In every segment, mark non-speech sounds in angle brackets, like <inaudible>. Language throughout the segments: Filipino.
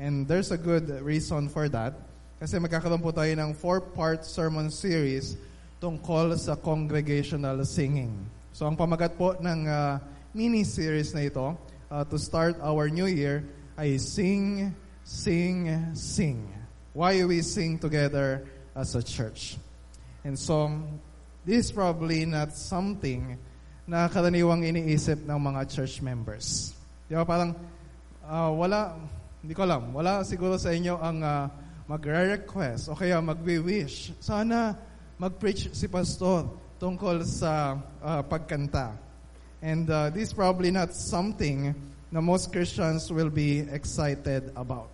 And there's a good reason for that. Kasi magkakaroon po tayo ng four-part sermon series tungkol sa congregational singing. So ang pamagat po ng uh, mini-series na ito uh, to start our new year ay Sing, Sing, Sing. Why we sing together as a church. And so, this is probably not something na karaniwang iniisip ng mga church members. Di ba parang uh, wala, hindi ko alam, wala siguro sa inyo ang uh, magre-request o kaya magwi-wish. Sana mag-preach si pastor tungkol sa uh, pagkanta. And uh, this is probably not something na most Christians will be excited about.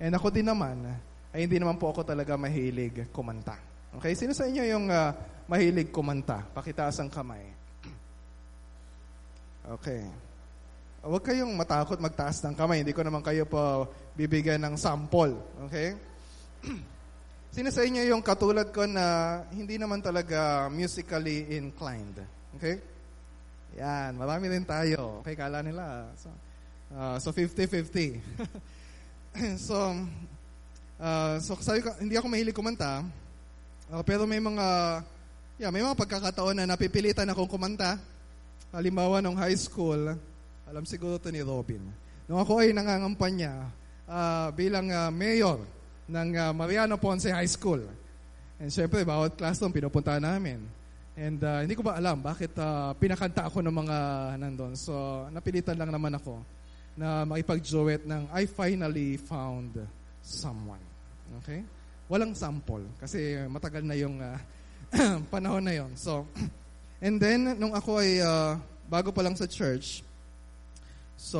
And ako din naman, ay hindi naman po ako talaga mahilig kumanta. Okay? Sino sa inyo yung uh, mahilig kumanta? Pakitaas ang kamay. <clears throat> Okay. Huwag kayong matakot magtaas ng kamay. Hindi ko naman kayo po bibigyan ng sample. Okay? <clears throat> Sino sa inyo yung katulad ko na hindi naman talaga musically inclined? Okay? Yan, marami rin tayo. Okay, kala nila. So, uh, so 50-50. <laughs> so, uh, so sabi ko, hindi ako mahilig kumanta. Uh, pero may mga, yeah, may mga pagkakataon na napipilitan akong kumanta. Halimbawa, nung high school, alam siguro to ni Robin. Nung ako ay nangangampanya uh, bilang uh, mayor ng uh, Mariano Ponce High School. And syempre, bawat classroom pinupunta namin. And uh, hindi ko ba alam bakit uh, pinakanta ako ng mga nandun. So, napilitan lang naman ako na makipag-duet ng I finally found someone. Okay? Walang sample kasi matagal na yung uh, <clears throat> panahon na yon. So, <clears throat> and then, nung ako ay uh, bago pa lang sa church, So,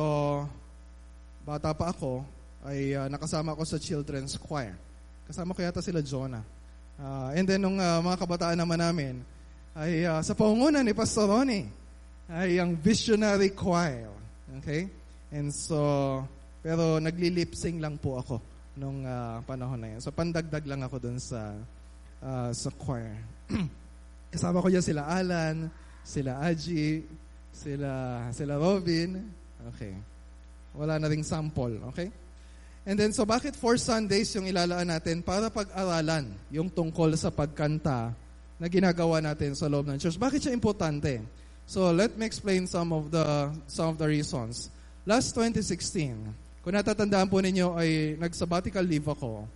bata pa ako, ay uh, nakasama ako sa children's choir. Kasama ko yata sila Jonah. Uh, and then, nung uh, mga kabataan naman namin, ay uh, sa paungunan ni Pastor Ronnie, ay ang visionary choir. Okay? And so, pero nagli-lip-sing lang po ako nung uh, panahon na yun. So, pandagdag lang ako dun sa uh, sa choir. <clears throat> Kasama ko dyan sila Alan, sila Aji, sila, sila Robin, Okay. Wala na ring sample. Okay? And then, so bakit four Sundays yung ilalaan natin para pag-aralan yung tungkol sa pagkanta na ginagawa natin sa loob ng church? Bakit siya importante? So, let me explain some of the some of the reasons. Last 2016, kung natatandaan po ninyo ay nag-sabbatical leave ako.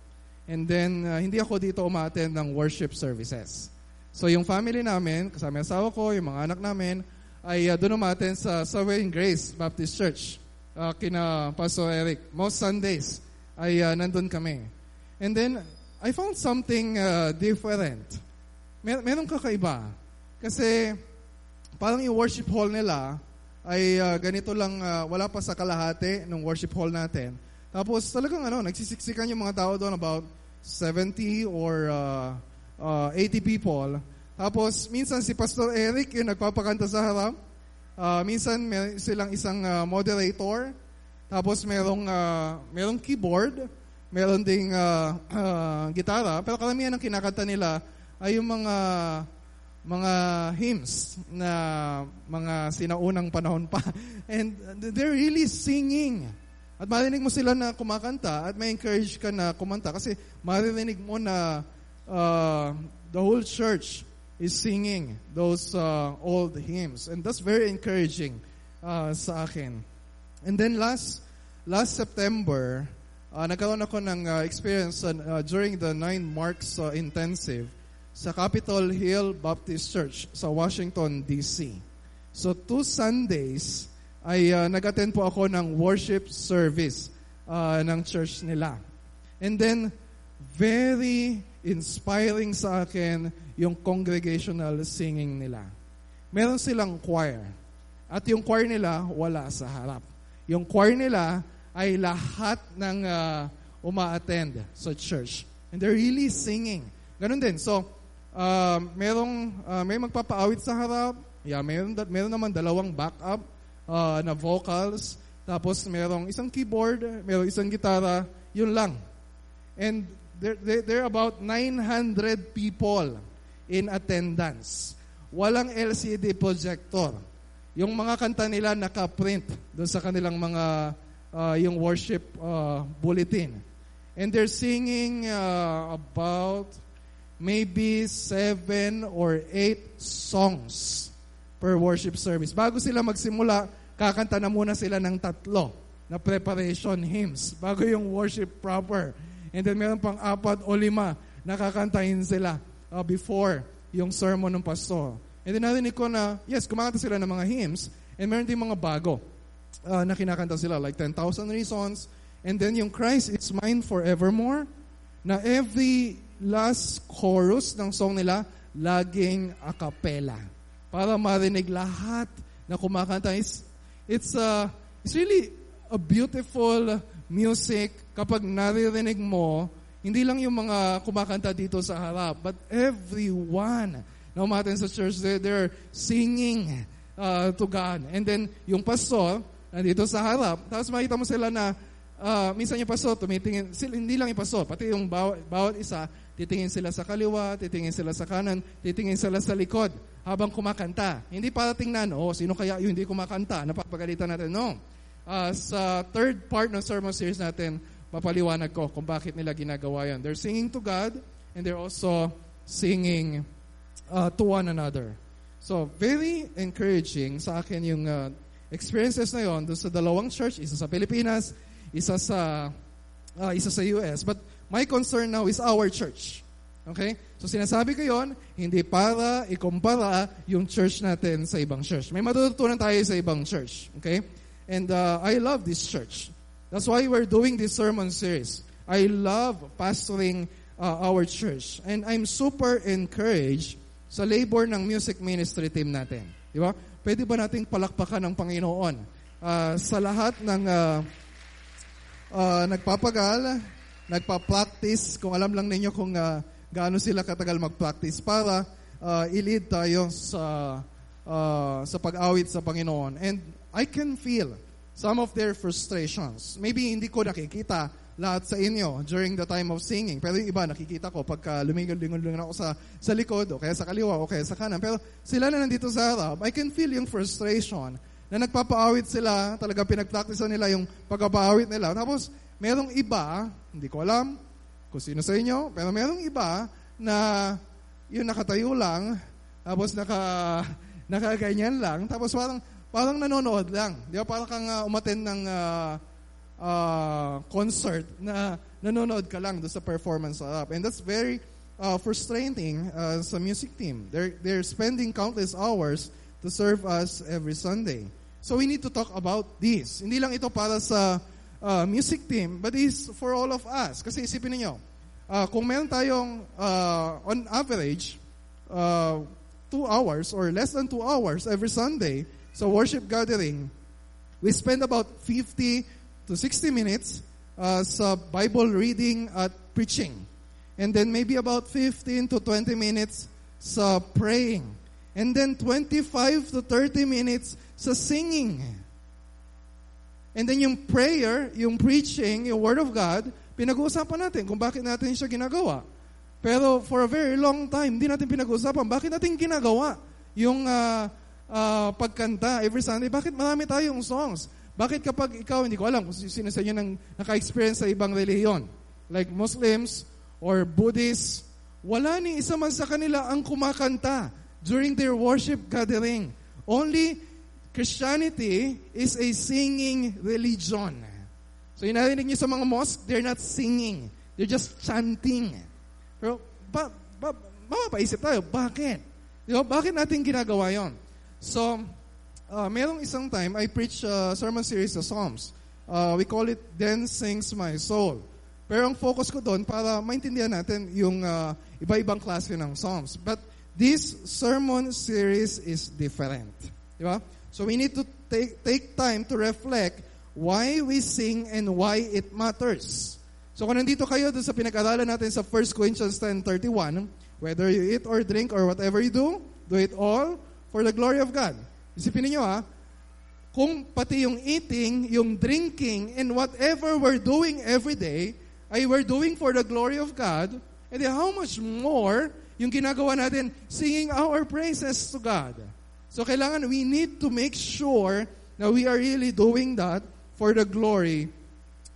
And then, uh, hindi ako dito umaten ng worship services. So, yung family namin, kasama yung asawa ko, yung mga anak namin, ay uh, doon umaten sa Sovereign Grace Baptist Church uh, kina Pastor Eric. Most Sundays ay uh, nandun kami. And then, I found something uh, different. Mer meron kakaiba. Kasi, parang yung worship hall nila ay uh, ganito lang, uh, wala pa sa kalahati ng worship hall natin. Tapos talagang ano, nagsisiksikan yung mga tao doon about 70 or uh, uh, 80 people. Tapos, minsan si Pastor Eric yung nagpapakanta sa harap. Uh, minsan, may silang isang uh, moderator. Tapos, merong, uh, merong keyboard. Meron ding uh, uh, gitara. Pero karamihan ng kinakanta nila ay yung mga mga hymns na mga sinaunang panahon pa. <laughs> And they're really singing. At marinig mo sila na kumakanta at may encourage ka na kumanta kasi maririnig mo na uh, the whole church is singing those uh, old hymns. And that's very encouraging uh, sa akin. And then last last September, uh, nagkaroon ako ng uh, experience uh, during the Nine Marks uh, Intensive sa Capitol Hill Baptist Church sa Washington, D.C. So two Sundays ay uh, nag-attend po ako ng worship service uh, ng church nila. And then, very inspiring sa akin yung congregational singing nila. Meron silang choir. At yung choir nila, wala sa harap. Yung choir nila ay lahat ng uh, uma-attend sa church. And they're really singing. Ganun din. So, uh, merong, uh, may magpapaawit sa harap. Yeah, meron, meron naman dalawang backup uh, na vocals. Tapos merong isang keyboard, merong isang gitara. Yun lang. And there, there are about 900 people in attendance. Walang LCD projector. Yung mga kanta nila naka-print doon sa kanilang mga uh, yung worship uh, bulletin. And they're singing uh, about maybe seven or eight songs per worship service. Bago sila magsimula, kakanta na muna sila ng tatlo na preparation hymns bago yung worship proper. And then meron pang apat o lima na kakantahin sila uh, before yung sermon ng pastor. And then narinig ko na, yes, kumakanta sila ng mga hymns, and meron din mga bago uh, na kinakanta sila, like 10,000 Reasons, and then yung Christ is mine forevermore, na every last chorus ng song nila, laging a cappella. Para marinig lahat na kumakanta. It's, it's, uh, it's really a beautiful music kapag naririnig mo, hindi lang yung mga kumakanta dito sa harap, but everyone, no matter sa church, they're, they're singing uh, to God. And then, yung pastor, nandito sa harap, tapos makita mo sila na uh, minsan yung pastor tumitingin, sila, hindi lang yung pastor, pati yung bawat, bawat isa, titingin sila sa kaliwa, titingin sila sa kanan, titingin sila sa likod habang kumakanta. Hindi para tingnan, oh, sino kaya yung hindi kumakanta? Napapagalitan natin. No. Uh, sa third part ng sermon series natin, papaliwanag ko kung bakit nila ginagawa yan. They're singing to God and they're also singing uh, to one another. So, very encouraging sa akin yung uh, experiences na yon doon sa dalawang church, isa sa Pilipinas, isa sa uh, isa sa US. But my concern now is our church. Okay? So sinasabi ko yon, hindi para ikumpara yung church natin sa ibang church. May matututunan tayo sa ibang church. Okay? And uh, I love this church. That's why we're doing this sermon series. I love pastoring uh, our church. And I'm super encouraged sa labor ng music ministry team natin. Di ba? Pwede ba nating palakpakan ng Panginoon uh, sa lahat ng uh, uh, nagpapagal, nagpa-practice, kung alam lang ninyo kung uh, gaano sila katagal mag-practice para uh, i-lead tayo sa uh, sa pag-awit sa Panginoon. And I can feel some of their frustrations. Maybe hindi ko nakikita lahat sa inyo during the time of singing. Pero yung iba, nakikita ko pagka lumingon-lingon ako sa, sa likod, o kaya sa kaliwa, o kaya sa kanan. Pero sila na nandito sa harap, I can feel yung frustration na nagpapaawit sila, talaga pinag-practice nila yung pagpapaawit nila. Tapos, merong iba, hindi ko alam kung sino sa inyo, pero merong iba na yung nakatayo lang, tapos naka, <laughs> nakaganyan lang, tapos parang, parang nanonood lang. Di ba? Parang kang uh, umaten ng uh, uh, concert na nanonood ka lang sa performance up. And that's very uh, frustrating uh, sa music team. They're, they're spending countless hours to serve us every Sunday. So we need to talk about this. Hindi lang ito para sa uh, music team, but it's for all of us. Kasi isipin niyo, uh, kung meron tayong uh, on average uh, two hours or less than two hours every Sunday sa worship gathering, we spend about 50 to 60 minutes uh, sa Bible reading at preaching. And then maybe about 15 to 20 minutes sa praying. And then 25 to 30 minutes sa singing. And then yung prayer, yung preaching, yung Word of God, pinag-uusapan natin kung bakit natin siya ginagawa. Pero for a very long time, hindi natin pinag-uusapan bakit natin ginagawa yung uh, uh, pagkanta every Sunday. Bakit marami tayong songs? Bakit kapag ikaw, hindi ko alam kung sino sa inyo nang naka-experience sa ibang reliyon, like Muslims or Buddhists, wala ni isa man sa kanila ang kumakanta during their worship gathering. Only Christianity is a singing religion. So yung narinig niyo sa mga mosque, they're not singing. They're just chanting. Pero, ba, ba, mapapaisip tayo, bakit? Di ba? Bakit natin ginagawa yon? So, uh, merong isang time, I preach a sermon series sa Psalms. Uh, we call it, Then Sings My Soul. Pero ang focus ko doon para maintindihan natin yung uh, iba-ibang klase ng Psalms. But this sermon series is different. Di ba? So we need to take, take time to reflect why we sing and why it matters. So kung nandito kayo doon sa pinag-aralan natin sa 1 Corinthians 10.31, whether you eat or drink or whatever you do, do it all for the glory of God. Isipin niyo ha, kung pati yung eating, yung drinking, and whatever we're doing every day, ay we're doing for the glory of God, and then how much more yung ginagawa natin singing our praises to God. So kailangan we need to make sure na we are really doing that for the glory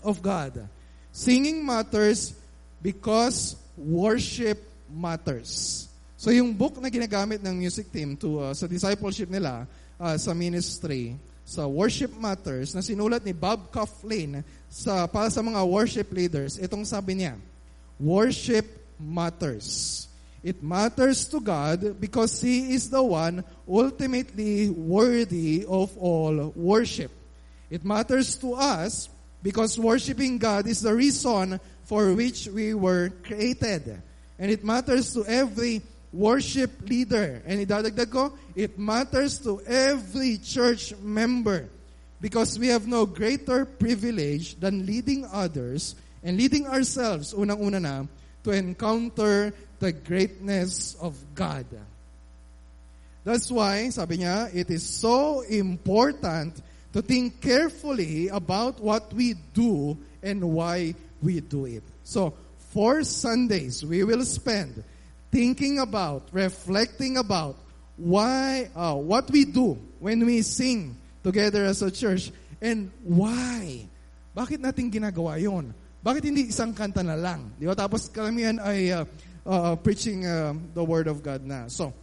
of God. Singing matters because worship matters. So yung book na ginagamit ng music team to uh, sa discipleship nila uh, sa ministry, sa Worship Matters na sinulat ni Bob Coughlin sa para sa mga worship leaders, itong sabi niya, Worship matters. It matters to God because He is the one ultimately worthy of all worship. It matters to us because worshiping God is the reason for which we were created. And it matters to every worship leader. And idadagdag ko, it matters to every church member because we have no greater privilege than leading others and leading ourselves, unang-una na, to encounter the greatness of God. That's why, sabi niya, it is so important to think carefully about what we do and why we do it. So, four Sundays we will spend thinking about, reflecting about why, uh, what we do when we sing together as a church and why. Bakit natin ginagawa yon? Bakit hindi isang kanta na lang? Di ba? Tapos karamihan ay uh, uh, preaching uh, the Word of God na. So,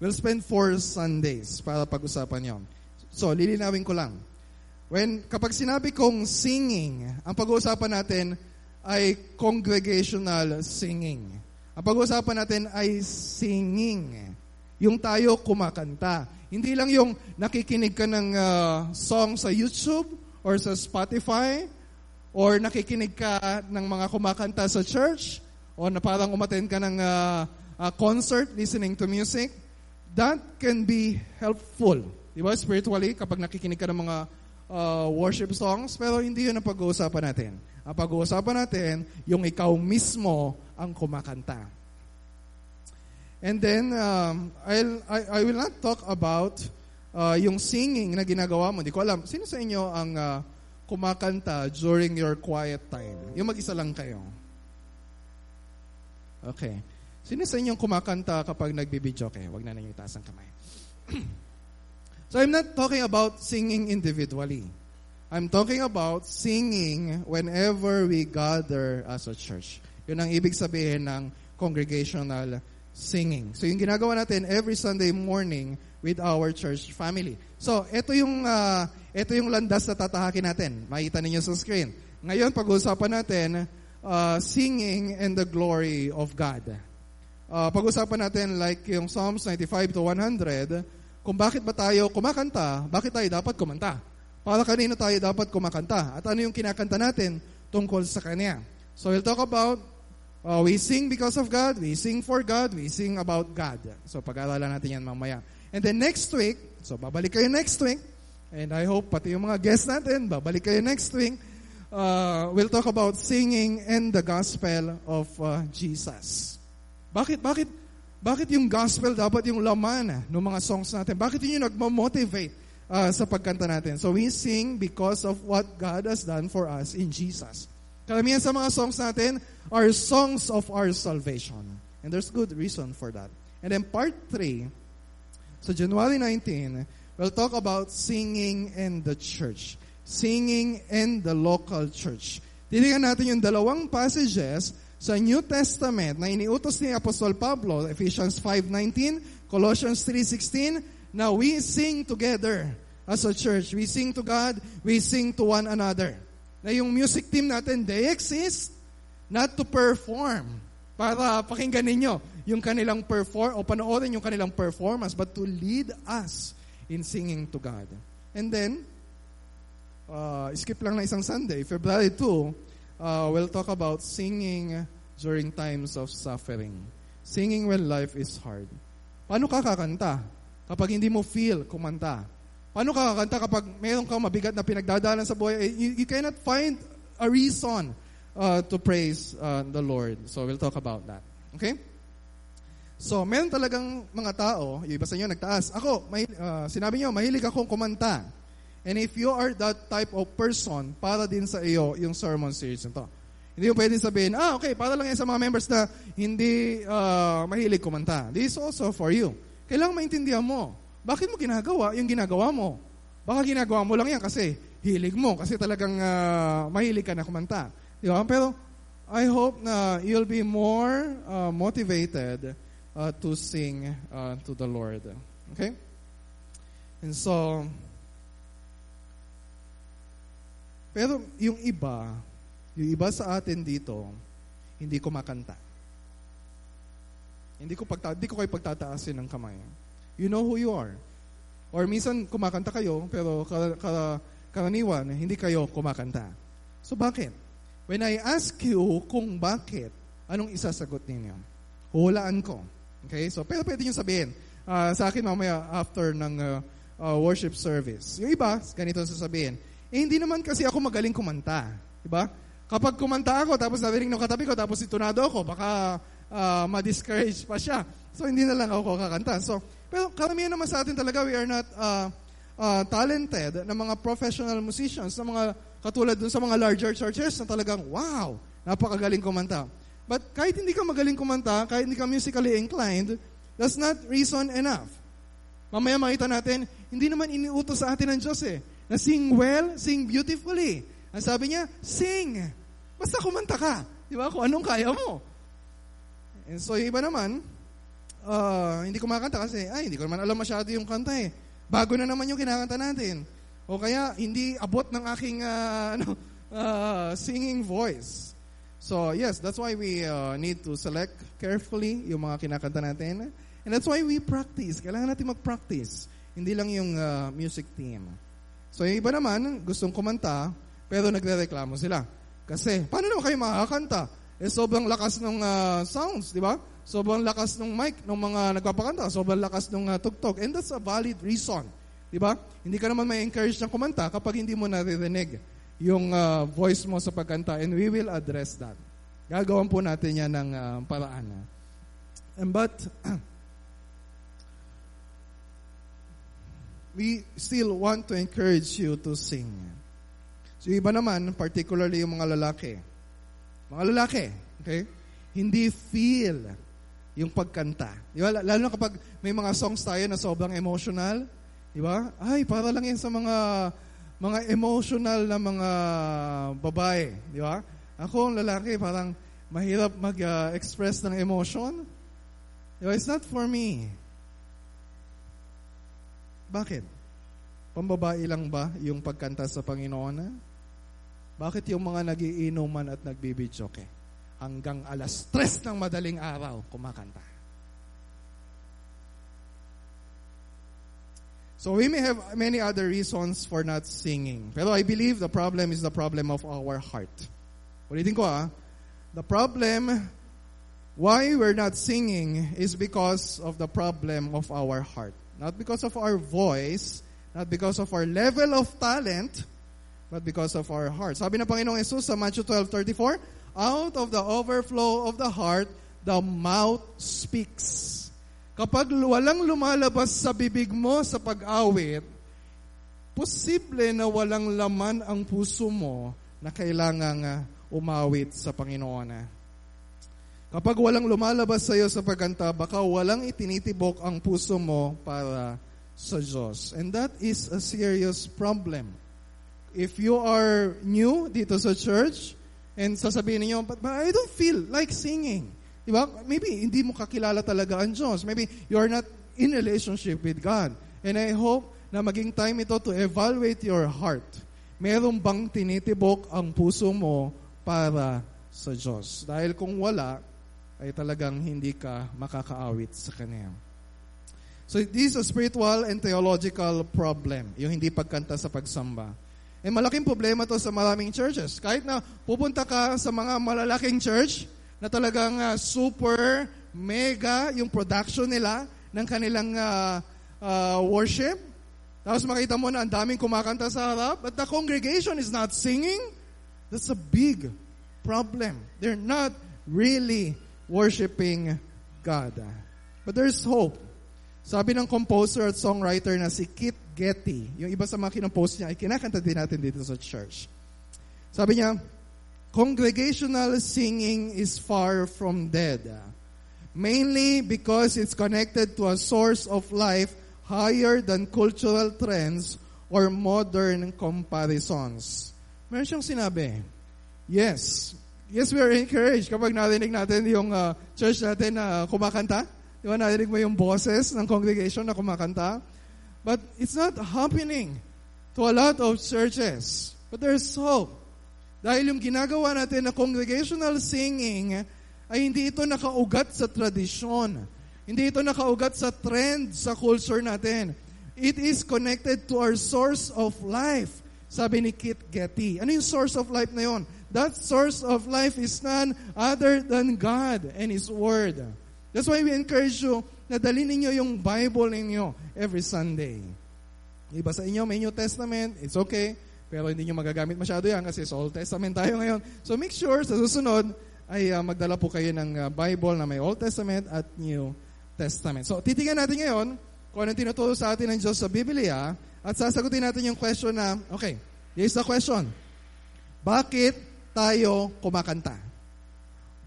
we'll spend four Sundays para pag-usapan yon. So, lilinawin ko lang. When, kapag sinabi kong singing, ang pag-uusapan natin ay congregational singing. Ang pag-uusapan natin ay singing. Yung tayo kumakanta. Hindi lang yung nakikinig ka ng uh, song sa YouTube or sa Spotify or nakikinig ka ng mga kumakanta sa church o na parang umattend ka ng uh, uh, concert listening to music. That can be helpful Di ba? Spiritually, kapag nakikinig ka ng mga uh, worship songs, pero hindi yun ang pag-uusapan natin. Ang pag-uusapan natin, yung ikaw mismo ang kumakanta. And then, um, I'll, I, I will not talk about uh, yung singing na ginagawa mo. Hindi ko alam, sino sa inyo ang uh, kumakanta during your quiet time? Yung mag-isa lang kayo. Okay. Sino sa inyo kumakanta kapag nagbibidyo kayo? Huwag na ninyo itaas ang kamay. <clears throat> So I'm not talking about singing individually. I'm talking about singing whenever we gather as a church. Yun ang ibig sabihin ng congregational singing. So yung ginagawa natin every Sunday morning with our church family. So ito yung uh, ito yung landas na tatahakin natin. Makita ninyo sa screen. Ngayon pag-uusapan natin uh, singing and the glory of God. Uh, pag-usapan natin like yung Psalms 95 to 100 kung bakit ba tayo kumakanta, bakit tayo dapat kumanta. Para kanino tayo dapat kumakanta. At ano yung kinakanta natin tungkol sa Kanya. So we'll talk about, uh, we sing because of God, we sing for God, we sing about God. So pag-aaralan natin yan mamaya. And then next week, so babalik kayo next week, and I hope pati yung mga guests natin, babalik kayo next week, uh, we'll talk about singing and the gospel of uh, Jesus. Bakit, bakit, bakit yung gospel dapat yung laman ng mga songs natin? Bakit yun yung nagmamotivate uh, sa pagkanta natin? So we sing because of what God has done for us in Jesus. Karamihan sa mga songs natin are songs of our salvation. And there's good reason for that. And then part 3, so January 19, we'll talk about singing in the church. Singing in the local church. Titingnan natin yung dalawang passages sa New Testament na iniutos ni Apostol Pablo, Ephesians 5.19, Colossians 3.16, na we sing together as a church. We sing to God, we sing to one another. Na yung music team natin, they exist not to perform. Para pakinggan ninyo yung kanilang perform o panoorin yung kanilang performance, but to lead us in singing to God. And then, uh, skip lang na isang Sunday, February 2, uh, we'll talk about singing during times of suffering. Singing when life is hard. Paano ka kakanta kapag hindi mo feel kumanta? Paano ka kakanta kapag mayroon kang mabigat na pinagdadaanan sa buhay? You, you cannot find a reason uh, to praise uh, the Lord. So we'll talk about that. Okay? So, meron talagang mga tao, yung iba sa inyo nagtaas. Ako, may, uh, sinabi niyo, mahilig akong kumanta. And if you are that type of person, para din sa iyo yung sermon series nito. Hindi mo pwedeng sabihin, ah, okay, para lang yan sa mga members na hindi uh, mahilig kumanta. This is also for you. Kailangan maintindihan mo. Bakit mo ginagawa yung ginagawa mo? Baka ginagawa mo lang yan kasi hilig mo kasi talagang uh, mahilig ka na kumanta. Di ba? Pero I hope na you'll be more uh, motivated uh, to sing uh, to the Lord. Okay? And so, pero yung iba, yung iba sa atin dito, hindi kumakanta. Hindi ko pagta hindi ko kayo pagtataasin ng kamay. You know who you are. Or minsan kumakanta kayo, pero ka, ka, karaniwan, hindi kayo kumakanta. So bakit? When I ask you kung bakit, anong isasagot ninyo? Hulaan ko. Okay? So, pero pwede nyo sabihin. Uh, sa akin mamaya after ng uh, uh, worship service. Yung iba, ganito sasabihin. Eh, hindi naman kasi ako magaling kumanta. Diba? Kapag kumanta ako, tapos narinig ng katabi ko, tapos itunado ako, baka uh, ma-discourage pa siya. So, hindi na lang ako kakanta. So, pero karamihan naman sa atin talaga, we are not uh, uh, talented na mga professional musicians, na mga katulad dun sa mga larger churches na talagang, wow, napakagaling kumanta. But kahit hindi ka magaling kumanta, kahit hindi ka musically inclined, that's not reason enough. Mamaya makita natin, hindi naman iniutos sa atin ng Diyos eh, na sing well, sing beautifully. Ang sabi niya, sing. Basta kumanta ka. Di ba? Kung anong kaya mo. And so, iba naman, uh, hindi kumakanta kasi, ay, hindi ko naman alam masyado yung kanta eh. Bago na naman yung kinakanta natin. O kaya, hindi abot ng aking uh, ano, uh, singing voice. So, yes, that's why we uh, need to select carefully yung mga kinakanta natin. And that's why we practice. Kailangan natin mag-practice. Hindi lang yung uh, music team. So, yung iba naman, gustong kumanta, pero nagre-reklamo sila. Kasi, paano naman kayo makakanta? Eh, sobrang lakas ng uh, sounds, di ba? Sobrang lakas ng mic ng mga nagpapakanta. Sobrang lakas ng uh, tugtog. And that's a valid reason. Di ba? Hindi ka naman may encourage ng kumanta kapag hindi mo naririnig yung uh, voice mo sa pagkanta. And we will address that. Gagawin po natin yan ng uh, paraan. And but, <clears throat> we still want to encourage you to sing. So iba naman, particularly yung mga lalaki. Mga lalaki, okay? Hindi feel yung pagkanta. Di ba? Lalo na kapag may mga songs tayo na sobrang emotional, di ba? Ay, para lang yan sa mga mga emotional na mga babae, di ba? Ako, ang lalaki, parang mahirap mag-express uh, ng emotion. Di? It's not for me. Bakit? Pambabae lang ba yung pagkanta sa Panginoon? Bakit yung mga nagiinuman at nagbibidyoke hanggang alas tres ng madaling araw kumakanta? So we may have many other reasons for not singing. Pero I believe the problem is the problem of our heart. Ulitin ko ah. The problem why we're not singing is because of the problem of our heart. Not because of our voice, not because of our level of talent, but because of our heart. Sabi ng Panginoong Yesus sa Matthew 12:34, out of the overflow of the heart, the mouth speaks. Kapag walang lumalabas sa bibig mo sa pag-awit, posible na walang laman ang puso mo na kailangang uh, umawit sa Panginoon. Kapag walang lumalabas sa iyo sa pagkanta, baka walang itinitibok ang puso mo para sa Diyos. And that is a serious problem. If you are new dito sa church, and sasabihin niyo, but, but I don't feel like singing. Diba? Maybe hindi mo kakilala talaga ang Diyos. Maybe you are not in relationship with God. And I hope na maging time ito to evaluate your heart. Meron bang tinitibok ang puso mo para sa Diyos? Dahil kung wala, ay talagang hindi ka makakaawit sa Kanya. So this is a spiritual and theological problem, yung hindi pagkanta sa pagsamba. Eh malaking problema to sa maraming churches. Kahit na pupunta ka sa mga malalaking church na talagang uh, super, mega yung production nila ng kanilang uh, uh, worship. Tapos makita mo na ang daming kumakanta sa harap, but the congregation is not singing. That's a big problem. They're not really worshiping God. But there's hope. Sabi ng composer at songwriter na si Kit Getty, yung iba sa mga kinopost niya, ay kinakanta din natin dito sa church. Sabi niya, Congregational singing is far from dead, mainly because it's connected to a source of life higher than cultural trends or modern comparisons. Meron siyang sinabi, yes, yes, we are encouraged kapag narinig natin yung uh, church natin na kumakanta. Di ba, narinig mo yung boses ng congregation na kumakanta? But it's not happening to a lot of churches. But there's hope. Dahil yung ginagawa natin na congregational singing ay hindi ito nakaugat sa tradisyon. Hindi ito nakaugat sa trend sa culture natin. It is connected to our source of life. Sabi ni Kit Getty. Ano yung source of life na yon? That source of life is none other than God and His Word. That's why we encourage you na dalhin ninyo yung Bible ninyo every Sunday. Iba sa inyo, may New Testament, it's okay. Pero hindi nyo magagamit masyado yan kasi sa Old Testament tayo ngayon. So make sure sa susunod ay uh, magdala po kayo ng uh, Bible na may Old Testament at New Testament. So titingnan natin ngayon kung anong tinuturo sa atin ng Diyos sa Biblia at sasagutin natin yung question na, okay, here's the question. Bakit tayo kumakanta?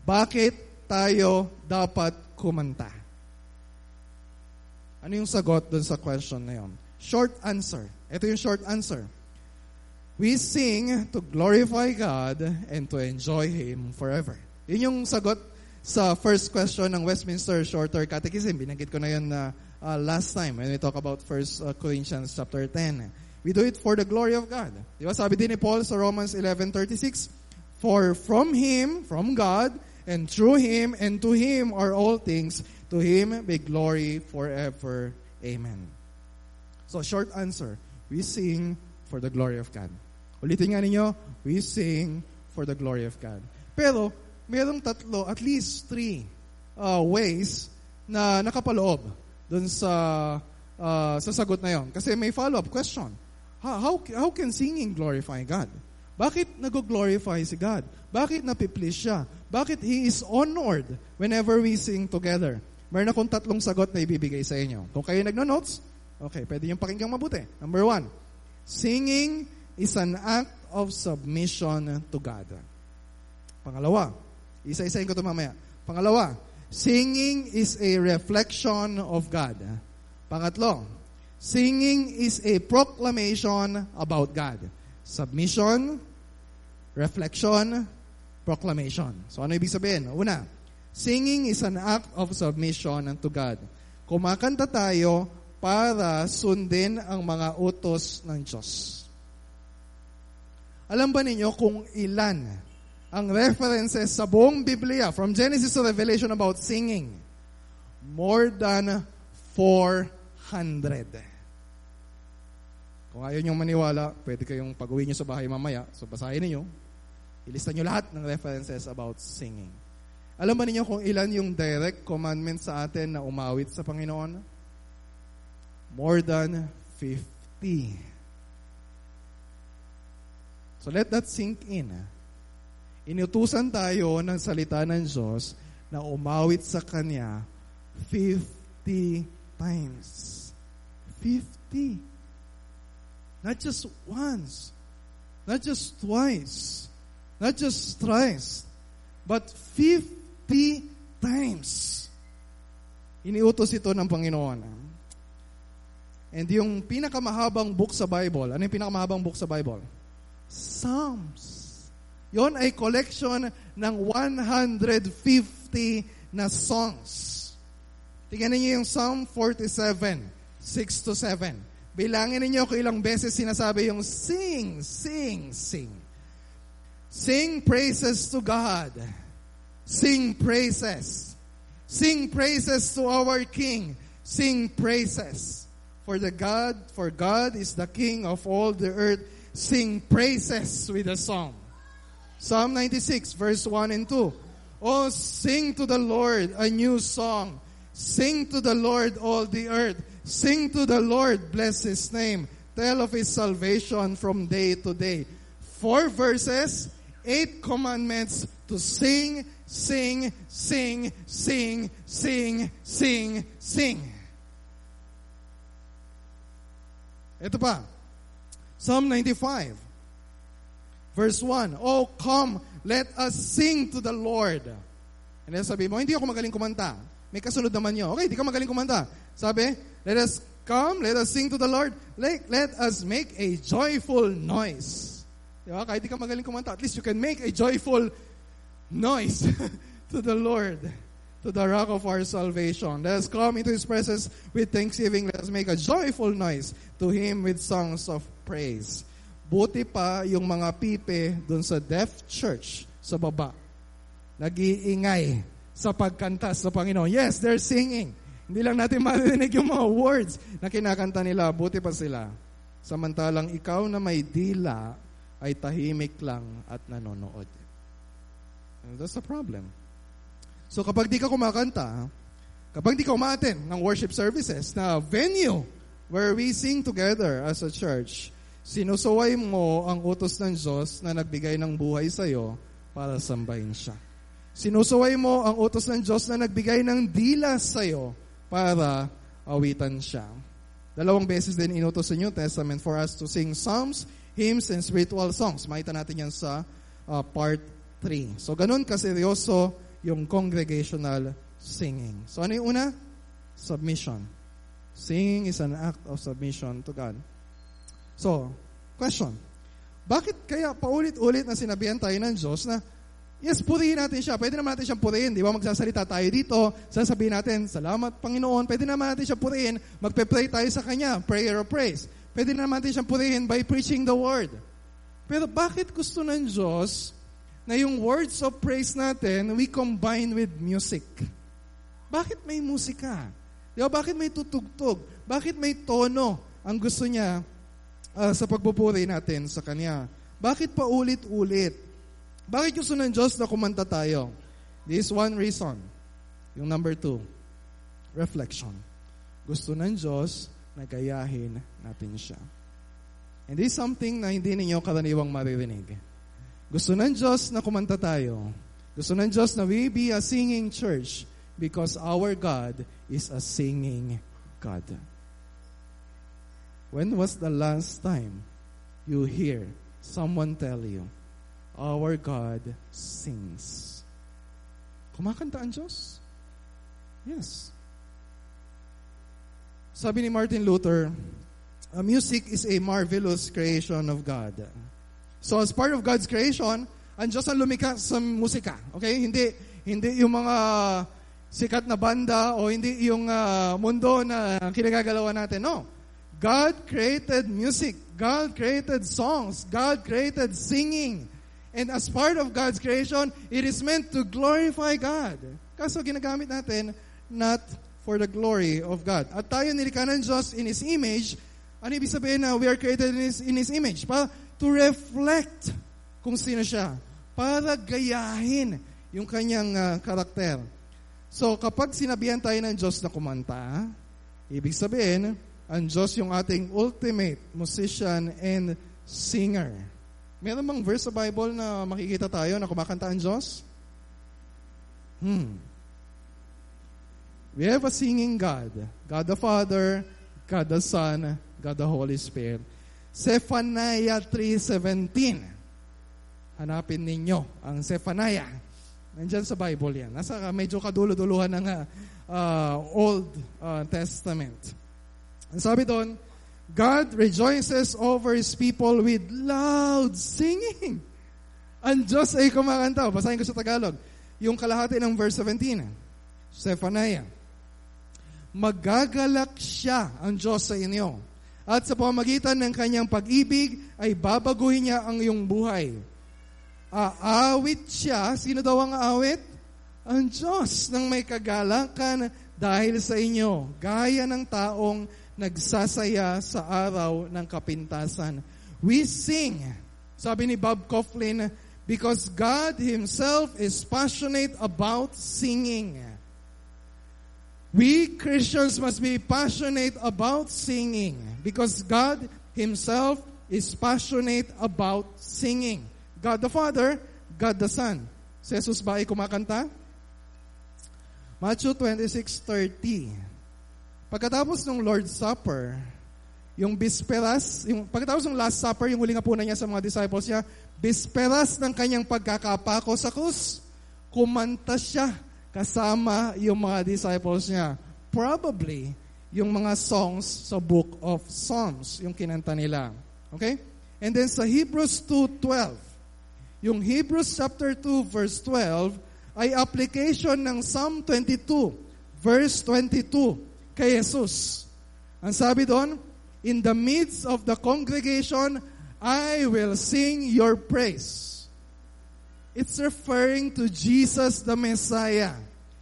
Bakit tayo dapat kumanta? Ano yung sagot dun sa question na yun? Short answer. Ito yung short answer. We sing to glorify God and to enjoy Him forever. Yun yung sagot sa first question ng Westminster Shorter Catechism. Binanggit ko na yun na uh, last time when we talk about 1 uh, Corinthians chapter 10. We do it for the glory of God. Di ba? Sabi din ni Paul sa Romans 11.36, For from Him, from God, and through Him, and to Him are all things, to Him be glory forever. Amen. So, short answer, we sing for the glory of God. Ulitin nga ninyo, we sing for the glory of God. Pero, mayroong tatlo, at least three uh, ways na nakapaloob dun sa uh, sa sagot na yon. Kasi may follow-up question. How, how, how can singing glorify God? Bakit nag-glorify si God? Bakit napiplease siya? Bakit He is honored whenever we sing together? Meron akong tatlong sagot na ibibigay sa inyo. Kung kayo nagno-notes, okay, pwede yung pakinggang mabuti. Number one, singing is an act of submission to God. Pangalawa, isa-isahin ko ito mamaya. Pangalawa, singing is a reflection of God. Pangatlo, Singing is a proclamation about God. Submission, reflection, proclamation. So ano ibig sabihin? Una, singing is an act of submission unto God. Kumakanta tayo para sundin ang mga utos ng Diyos. Alam ba ninyo kung ilan ang references sa buong Biblia from Genesis to Revelation about singing? More than 400. Kung ayaw nyo maniwala, pwede kayong pag-uwi nyo sa bahay mamaya. So basahin niyo. Ilista nyo lahat ng references about singing. Alam ba ninyo kung ilan yung direct commandment sa atin na umawit sa Panginoon? More than 50. So let that sink in. Inutusan tayo ng salita ng Diyos na umawit sa Kanya 50 times. 50. Not just once, not just twice, not just thrice, but 50 times. Iniutos ito ng Panginoon. And yung pinakamahabang book sa Bible, ano yung pinakamahabang book sa Bible? Psalms. Yon ay collection ng 150 na songs. Tingnan niyo yung Psalm 47, 6 to 7. Bilangin ninyo kung ilang beses sinasabi yung sing, sing, sing. Sing praises to God. Sing praises. Sing praises to our King. Sing praises. For the God, for God is the King of all the earth. Sing praises with a song. Psalm 96 verse 1 and 2. Oh, sing to the Lord a new song. Sing to the Lord all the earth. Sing to the Lord, bless His name. Tell of His salvation from day to day. Four verses, eight commandments to sing, sing, sing, sing, sing, sing, sing. Ito pa. Psalm 95. Verse 1. Oh, come, let us sing to the Lord. And then sabi mo, hindi ako magaling kumanta. May kasunod naman nyo. Okay, di ka magaling kumanta. Sabi, let us Come, let us sing to the Lord. Let, let us make a joyful noise. Diba? Kahit di ka magaling kumanta, at least you can make a joyful noise <laughs> to the Lord, to the rock of our salvation. Let us come into His presence with thanksgiving. Let us make a joyful noise to Him with songs of praise. Buti pa yung mga pipe dun sa deaf church sa baba. Nag-iingay sa pagkanta sa Panginoon. Yes, they're singing. Hindi lang natin marinig yung mga words na kinakanta nila. Buti pa sila. Samantalang ikaw na may dila ay tahimik lang at nanonood. And that's the problem. So kapag di ka kumakanta, kapag di ka umaten ng worship services na venue where we sing together as a church, sinusuway mo ang utos ng Diyos na nagbigay ng buhay sa iyo para sambahin siya. Sinusuway mo ang utos ng Diyos na nagbigay ng dila sa iyo para awitan siya. Dalawang beses din inutos sa New Testament for us to sing psalms, hymns, and spiritual songs. Makita natin yan sa uh, part 3. So, ganun kaseryoso yung congregational singing. So, ano yung una? Submission. Singing is an act of submission to God. So, question. Bakit kaya paulit-ulit na sinabihan tayo ng Diyos na Yes, purihin natin siya. Pwede naman natin siyang purihin. Di ba? Magsasalita tayo dito. Sasabihin natin, salamat Panginoon. Pwede naman natin siyang purihin. Magpe-pray tayo sa Kanya. Prayer of praise. Pwede naman natin siyang purihin by preaching the Word. Pero bakit gusto ng Diyos na yung words of praise natin, we combine with music? Bakit may musika? Di ba? Bakit may tutugtog? Bakit may tono ang gusto niya uh, sa pagpupuri natin sa Kanya? Bakit pa ulit-ulit? Bakit gusto ng Diyos na kumanta tayo? This is one reason. Yung number two, reflection. Gusto ng Diyos na gayahin natin siya. And this is something na hindi ninyo karaniwang maririnig. Gusto ng Diyos na kumanta tayo. Gusto ng Diyos na we be a singing church because our God is a singing God. When was the last time you hear someone tell you, our God sings. Kumakanta ang Diyos? Yes. Sabi ni Martin Luther, music is a marvelous creation of God. So as part of God's creation, ang Diyos ang lumikha sa musika. Okay? Hindi, hindi yung mga sikat na banda o hindi yung uh, mundo na kinagagalawan natin. No. God created music. God created songs. God created singing. And as part of God's creation, it is meant to glorify God. Kaso ginagamit natin not for the glory of God. At tayo nilikha ng Diyos in His image, ano ibig sabihin na we are created in His, in His image? Para to reflect kung sino siya. Para gayahin yung kanyang uh, karakter. So kapag sinabihan tayo ng Diyos na kumanta, ibig sabihin, ang Diyos yung ating ultimate musician and singer. Meron bang verse sa Bible na makikita tayo na kumakanta ang Diyos? Hmm. We have a singing God. God the Father, God the Son, God the Holy Spirit. Zephaniah 3.17. Hanapin ninyo ang Zephaniah. Nandyan sa Bible yan. Nasa medyo kadulo-duluhan ng uh, Old uh, Testament. Ang sabi doon, God rejoices over His people with loud singing. Ang Diyos ay kumakanta. Basahin ko sa Tagalog. Yung kalahati ng verse 17. Zephaniah. Magagalak siya ang Diyos sa inyo. At sa pamagitan ng kanyang pag-ibig ay babaguhin niya ang iyong buhay. Aawit siya. Sino daw ang aawit? Ang Diyos ng may kagalakan dahil sa inyo. Gaya ng taong nagsasaya sa araw ng kapintasan. We sing, sabi ni Bob Coughlin, because God Himself is passionate about singing. We Christians must be passionate about singing because God Himself is passionate about singing. God the Father, God the Son. Si Jesus ba ay kumakanta? Matthew 26.30 Pagkatapos ng Lord's Supper, yung bisperas, yung pagkatapos ng Last Supper, yung huling hapunan niya sa mga disciples niya, bisperas ng kanyang pagkakapako sa krus, kumanta siya kasama yung mga disciples niya. Probably, yung mga songs sa book of Psalms, yung kinanta nila. Okay? And then sa Hebrews 2.12, yung Hebrews chapter 2 verse 12 ay application ng Psalm 22 verse 22 kay Jesus. Ang sabi doon, In the midst of the congregation, I will sing your praise. It's referring to Jesus the Messiah.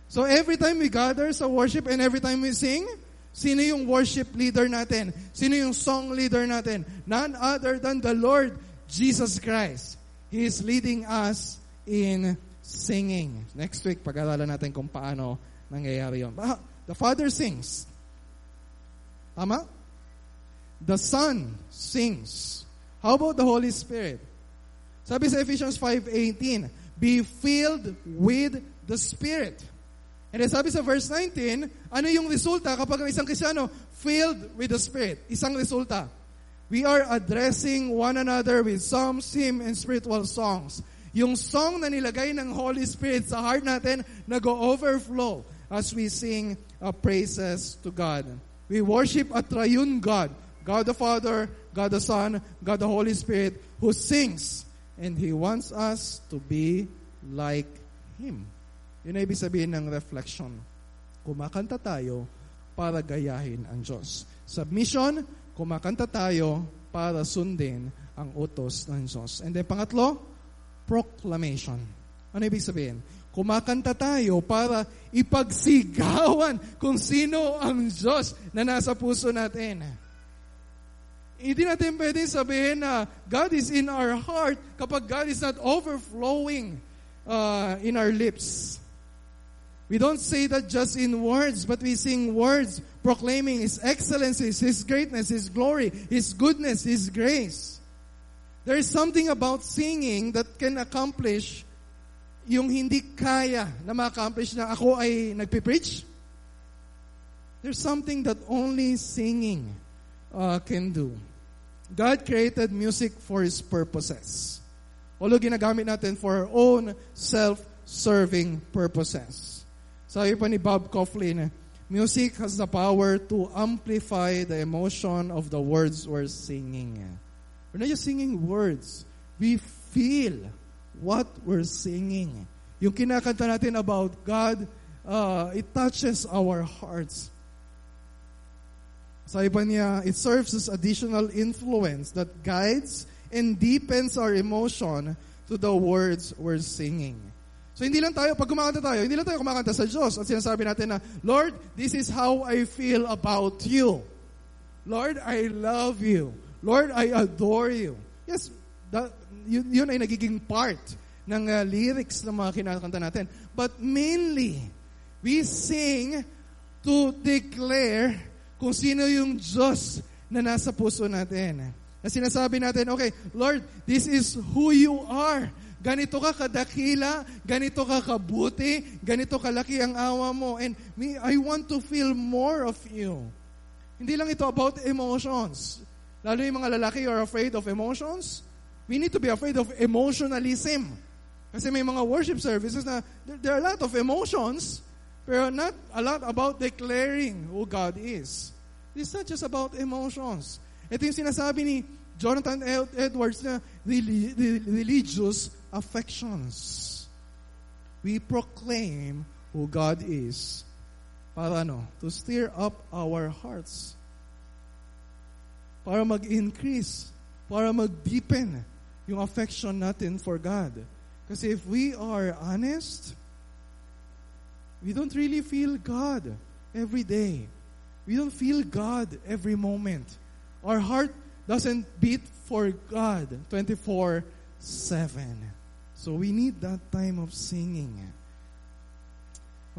So every time we gather sa worship and every time we sing, sino yung worship leader natin? Sino yung song leader natin? None other than the Lord Jesus Christ. He is leading us in singing. Next week, pag-aralan natin kung paano nangyayari yun. The Father sings. Tama? The Son sings. How about the Holy Spirit? Sabi sa Ephesians 5.18, Be filled with the Spirit. And then sabi sa verse 19, ano yung resulta kapag ang isang Krisyano filled with the Spirit? Isang resulta. We are addressing one another with psalms, hymn, and spiritual songs. Yung song na nilagay ng Holy Spirit sa heart natin, nag-overflow as we sing uh, praises to God. We worship a triune God, God the Father, God the Son, God the Holy Spirit, who sings. And He wants us to be like Him. Yun ay ibig sabihin ng reflection. Kumakanta tayo para gayahin ang Diyos. Submission, kumakanta tayo para sundin ang utos ng Diyos. And then pangatlo, proclamation. Ano ibig sabihin? Kumakanta tayo para ipagsigawan kung sino ang Diyos na nasa puso natin. Hindi natin pwedeng sabihin na God is in our heart kapag God is not overflowing uh, in our lips. We don't say that just in words, but we sing words proclaiming His excellencies, His greatness, His glory, His goodness, His grace. There is something about singing that can accomplish yung hindi kaya na ma-accomplish na ako ay nagpipreach, there's something that only singing uh, can do. God created music for His purposes. Although ginagamit natin for our own self-serving purposes. Sabi pa ni Bob Coughlin, music has the power to amplify the emotion of the words we're singing. We're not just singing words. We feel what we're singing. Yung kinakanta natin about God, uh, it touches our hearts. Sabi pa niya, it serves as additional influence that guides and deepens our emotion to the words we're singing. So hindi lang tayo, pag kumakanta tayo, hindi lang tayo kumakanta sa Diyos at sinasabi natin na, Lord, this is how I feel about you. Lord, I love you. Lord, I adore you. Yes, that, yun, yun ay nagiging part ng uh, lyrics ng mga kinakanta natin. But mainly, we sing to declare kung sino yung Diyos na nasa puso natin. Na sinasabi natin, okay, Lord, this is who you are. Ganito ka kadakila, ganito ka kabuti, ganito kalaki ang awa mo. And me, I want to feel more of you. Hindi lang ito about emotions. Lalo yung mga lalaki are afraid of emotions. We need to be afraid of emotionalism. Kasi may mga worship services na there, are a lot of emotions, pero not a lot about declaring who God is. It's not just about emotions. Ito yung sinasabi ni Jonathan Edwards na religious affections. We proclaim who God is para ano? To stir up our hearts. Para mag-increase. Para mag-deepen yung affection natin for God. Kasi if we are honest, we don't really feel God every day. We don't feel God every moment. Our heart doesn't beat for God 24-7. So we need that time of singing.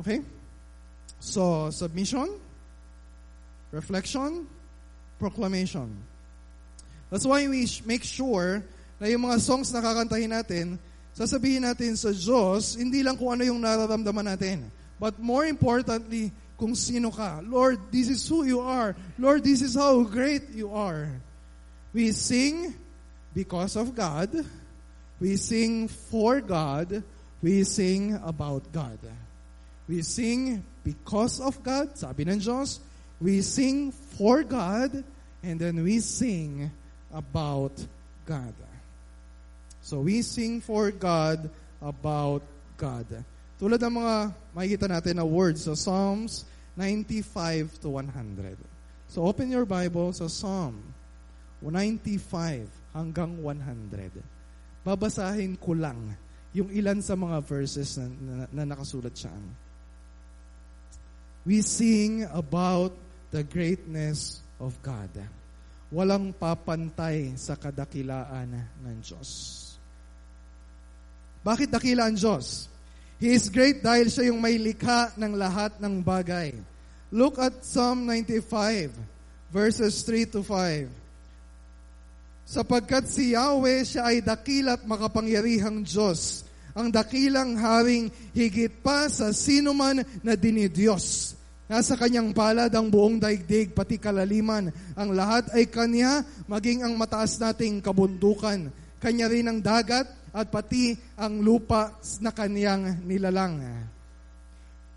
Okay? So, submission, reflection, proclamation. That's why we make sure na yung mga songs na kakantahin natin, sasabihin natin sa Diyos, hindi lang kung ano yung nararamdaman natin. But more importantly, kung sino ka. Lord, this is who you are. Lord, this is how great you are. We sing because of God. We sing for God. We sing about God. We sing because of God, sabi ng Diyos. We sing for God, and then we sing about God. So we sing for God about God. Tulad ng mga makikita natin na words sa Psalms 95 to 100. So open your Bible sa Psalm 95 hanggang 100. Babasahin ko lang yung ilan sa mga verses na, na, na nakasulat siya. We sing about the greatness of God. Walang papantay sa kadakilaan ng Diyos. Bakit dakila ang Diyos? He is great dahil siya yung may likha ng lahat ng bagay. Look at Psalm 95, verses 3 to 5. Sapagkat si Yahweh siya ay dakila at makapangyarihang Diyos, ang dakilang haring higit pa sa sinuman na dinidiyos. Nasa kanyang palad ang buong daigdig, pati kalaliman. Ang lahat ay kanya, maging ang mataas nating kabundukan. Kanya rin ang dagat at pati ang lupa na kanyang nilalang.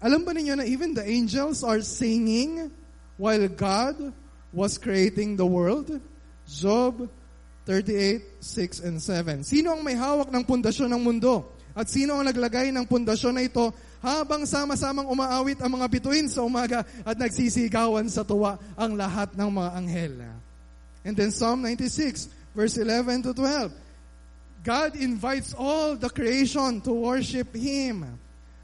Alam ba ninyo na even the angels are singing while God was creating the world? Job 38, 6, and 7. Sino ang may hawak ng pundasyon ng mundo? At sino ang naglagay ng pundasyon na ito habang sama-samang umaawit ang mga bituin sa umaga at nagsisigawan sa tuwa ang lahat ng mga anghel. And then Psalm 96, verse 11 to 12. God invites all the creation to worship Him.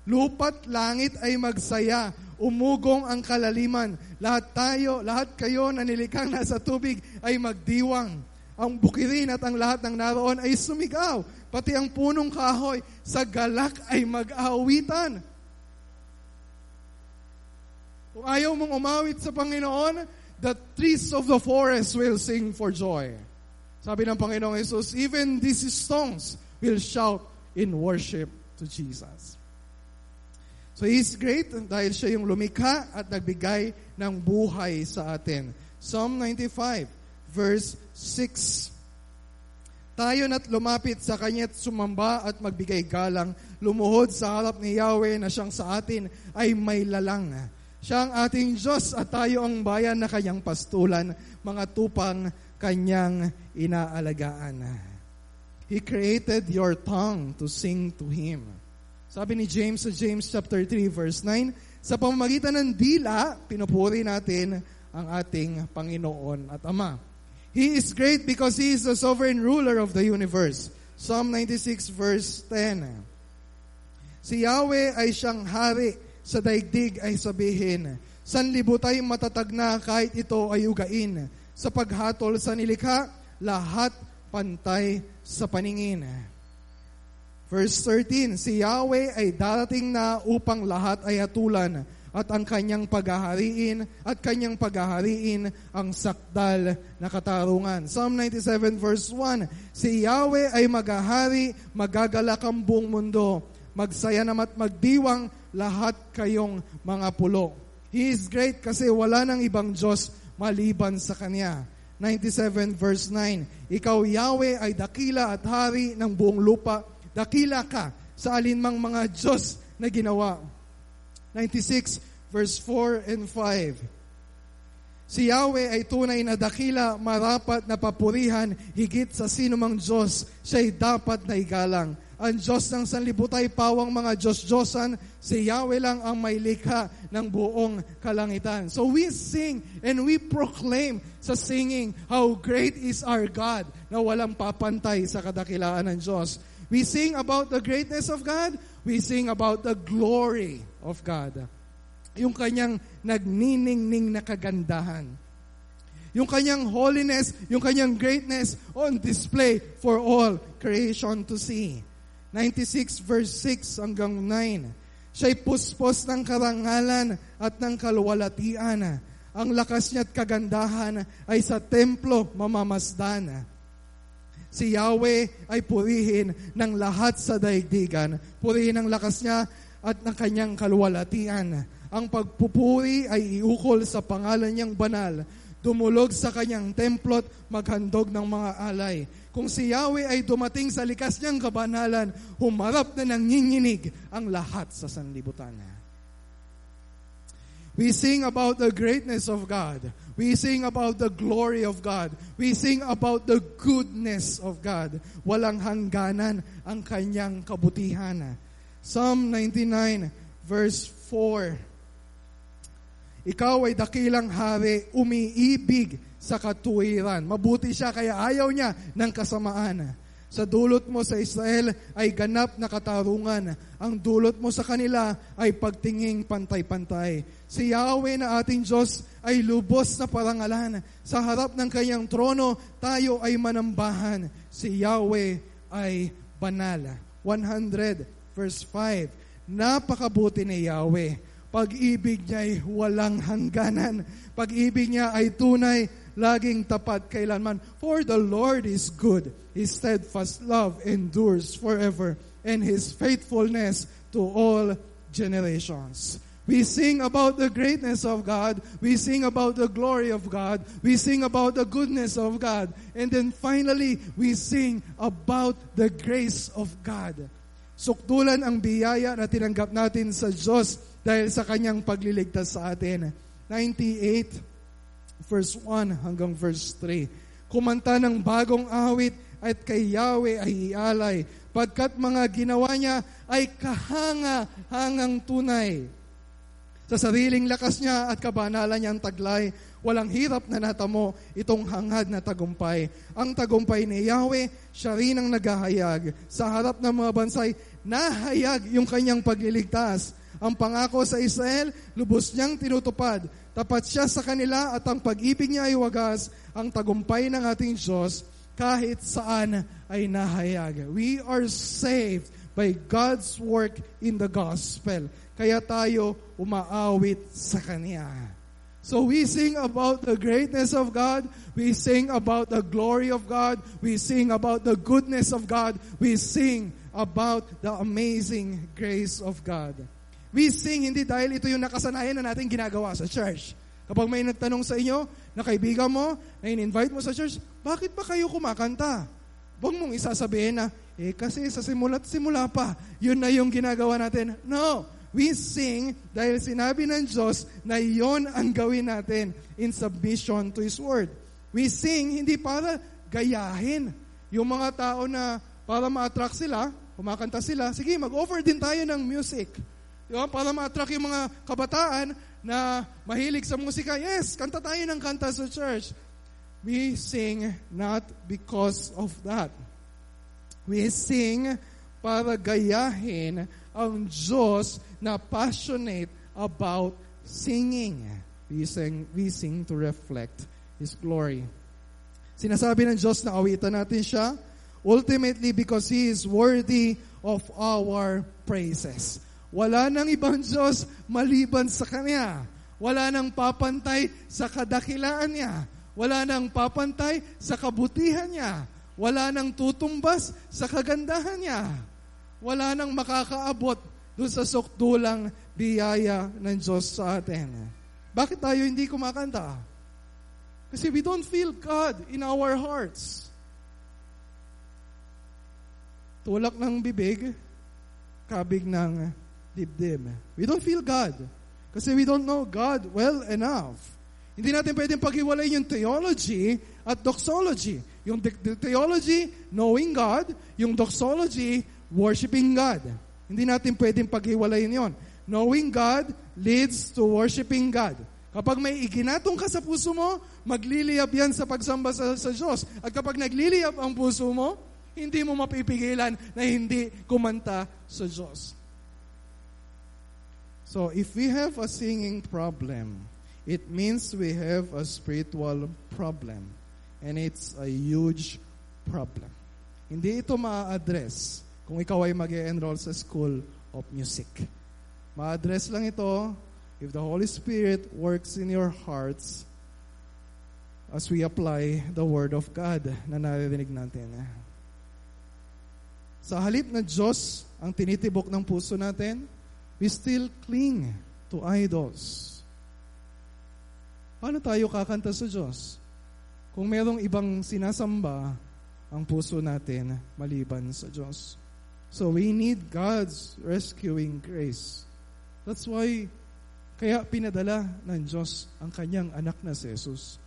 Lupat langit ay magsaya, umugong ang kalaliman. Lahat tayo, lahat kayo na nilikhang nasa tubig ay magdiwang. Ang bukirin at ang lahat ng naroon ay sumigaw. Pati ang punong kahoy sa galak ay mag-aawitan. Kung ayaw mong umawit sa Panginoon, the trees of the forest will sing for joy. Sabi ng Panginoong Jesus, even these stones will shout in worship to Jesus. So He's great dahil siya yung lumikha at nagbigay ng buhay sa atin. Psalm 95, verse 6. Tayo na't lumapit sa Kanya't sumamba at magbigay galang, lumuhod sa harap ni Yahweh na siyang sa atin ay may lalang. Siya ang ating Diyos at tayo ang bayan na kanyang pastulan, mga tupang kanyang inaalagaan. He created your tongue to sing to Him. Sabi ni James sa James chapter 3 verse 9, sa pamamagitan ng dila, pinupuri natin ang ating Panginoon at Ama. He is great because He is the sovereign ruler of the universe. Psalm 96 verse 10. Si Yahweh ay siyang hari, sa daigdig ay sabihin, sanlibutay matatag na kahit ito ay ugain. Sa paghatol sa nilikha, lahat pantay sa paningin. Verse 13, si Yahweh ay darating na upang lahat ay hatulan at ang kanyang paghahariin at kanyang paghahariin ang sakdal na katarungan. Psalm 97 verse 1, Si Yahweh ay maghahari, magagalak ang buong mundo. Magsaya naman at magdiwang lahat kayong mga pulo. He is great kasi wala nang ibang Diyos maliban sa Kanya. 97 verse 9, Ikaw Yahweh ay dakila at hari ng buong lupa. Dakila ka sa alinmang mga Diyos na ginawa 96 verse 4 and 5. Si Yahweh ay tunay na dakila, marapat na papurihan, higit sa sinumang Diyos, siya'y dapat na igalang. Ang Diyos ng sanlibutay pawang mga Diyos-Diyosan, si Yahweh lang ang may likha ng buong kalangitan. So we sing and we proclaim sa singing how great is our God na walang papantay sa kadakilaan ng Diyos. We sing about the greatness of God. We sing about the glory of God. Yung kanyang nagniningning na kagandahan. Yung kanyang holiness, yung kanyang greatness on display for all creation to see. 96 verse 6 hanggang 9. Siya'y puspos ng karangalan at ng kaluwalatian. Ang lakas niya at kagandahan ay sa templo mamamasdan. Si Yahweh ay purihin ng lahat sa daigdigan. Purihin ang lakas niya at ng kanyang kaluwalhatian. Ang pagpupuri ay iukol sa pangalan niyang banal. Dumulog sa kanyang templot, maghandog ng mga alay. Kung si Yahweh ay dumating sa likas niyang kabanalan, humarap na nanginginig ang lahat sa sanlibutan. We sing about the greatness of God. We sing about the glory of God. We sing about the goodness of God. Walang hangganan ang kanyang kabutihan. Psalm 99 verse 4. Ikaw ay dakilang hari, umiibig sa katuwiran. Mabuti siya kaya ayaw niya ng kasamaan. Sa dulot mo sa Israel ay ganap na katarungan. Ang dulot mo sa kanila ay pagtinging pantay-pantay. Si Yahweh na ating Diyos ay lubos na parangalan. Sa harap ng kanyang trono, tayo ay manambahan. Si Yahweh ay banal. 100 verse 5. Napakabuti ni Yahweh. Pag-ibig niya ay walang hangganan. Pag-ibig niya ay tunay laging tapat kailanman. For the Lord is good. His steadfast love endures forever, and His faithfulness to all generations. We sing about the greatness of God. We sing about the glory of God. We sing about the goodness of God. And then finally, we sing about the grace of God. Suktulan ang biyaya na tinanggap natin sa Diyos dahil sa kanyang pagliligtas sa atin. 98 verse 1 hanggang verse 3. Kumanta ng bagong awit at kay Yahweh ay ialay, pagkat mga ginawa niya ay kahanga-hangang tunay. Sa sariling lakas niya at kabanalan niyang taglay, walang hirap na natamo itong hangad na tagumpay. Ang tagumpay ni Yahweh, siya rin ang naghahayag. Sa harap ng mga bansay, nahayag yung kanyang pagliligtas. Ang pangako sa Israel, lubos niyang tinutupad. Tapat siya sa kanila at ang pag-ibig niya ay wagas, ang tagumpay ng ating Diyos kahit saan ay nahayag. We are saved by God's work in the gospel. Kaya tayo umaawit sa Kanya. So we sing about the greatness of God. We sing about the glory of God. We sing about the goodness of God. We sing about the amazing grace of God. We sing hindi dahil ito yung nakasanayan na natin ginagawa sa church. Kapag may nagtanong sa inyo, na kaibigan mo, na in-invite mo sa church, bakit ba kayo kumakanta? Huwag mong isasabihin na, eh kasi sa simula't simula pa, yun na yung ginagawa natin. No! We sing dahil sinabi ng Diyos na yon ang gawin natin in submission to His Word. We sing hindi para gayahin. Yung mga tao na para ma-attract sila, kumakanta sila, sige, mag-offer din tayo ng music. Diba? Para ma-attract yung mga kabataan na mahilig sa musika. Yes, kanta tayo ng kanta sa church. We sing not because of that. We sing para gayahin ang Diyos na passionate about singing. We sing, we sing to reflect His glory. Sinasabi ng Diyos na awitan natin siya, ultimately because He is worthy of our praises. Wala nang ibang Diyos maliban sa Kanya. Wala nang papantay sa kadakilaan niya. Wala nang papantay sa kabutihan niya. Wala nang tutumbas sa kagandahan niya. Wala nang makakaabot doon sa sukdulang biyaya ng Diyos sa atin. Bakit tayo hindi kumakanta? Kasi we don't feel God in our hearts. Tulak ng bibig, kabig ng dibdib. We don't feel God. Kasi we don't know God well enough. Hindi natin pwedeng paghiwalay yung theology at doxology. Yung the- the theology, knowing God. Yung doxology, worshiping God. Hindi natin pwedeng paghiwalayin yon. Knowing God leads to worshiping God. Kapag may iginatong ka sa puso mo, magliliyab yan sa pagsamba sa, sa Diyos. At kapag nagliliyab ang puso mo, hindi mo mapipigilan na hindi kumanta sa Diyos. So if we have a singing problem, it means we have a spiritual problem. And it's a huge problem. Hindi ito ma-address kung ikaw ay mag enroll sa School of Music. Ma-address lang ito if the Holy Spirit works in your hearts as we apply the Word of God na naririnig natin. Sa halip na Diyos ang tinitibok ng puso natin, we still cling to idols. Paano tayo kakanta sa Diyos? Kung merong ibang sinasamba ang puso natin maliban sa Diyos. So we need God's rescuing grace. That's why Kaya pinadala ng Diyos ang kanyang anak na si Jesus.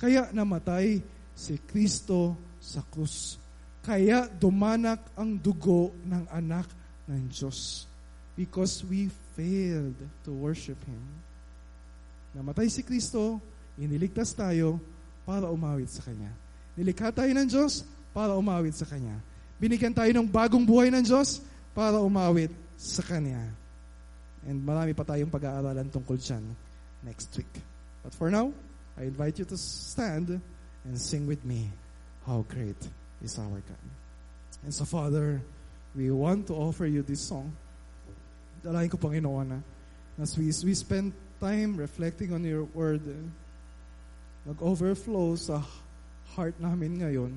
Kaya namatay si Kristo sa krus. Kaya dumanak ang dugo ng anak ng Diyos. Because we failed to worship Him. Namatay si Kristo, iniligtas tayo para umawit sa Kanya. Nilikha tayo ng Diyos para umawit sa Kanya. Binigyan tayo ng bagong buhay ng Diyos para umawit sa Kanya. And marami pa tayong pag-aaralan tungkol dyan next week. But for now, I invite you to stand and sing with me, How Great is Our God. And so, Father, we want to offer you this song. Dalahin ko, Panginoon, na as we, we spend time reflecting on your word, eh, nag-overflow sa heart namin ngayon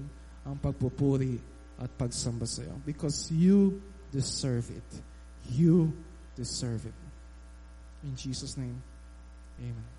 ang pagpupuri at pagsamba sa iyo. Because you deserve it. You deserve it. In Jesus' name, amen.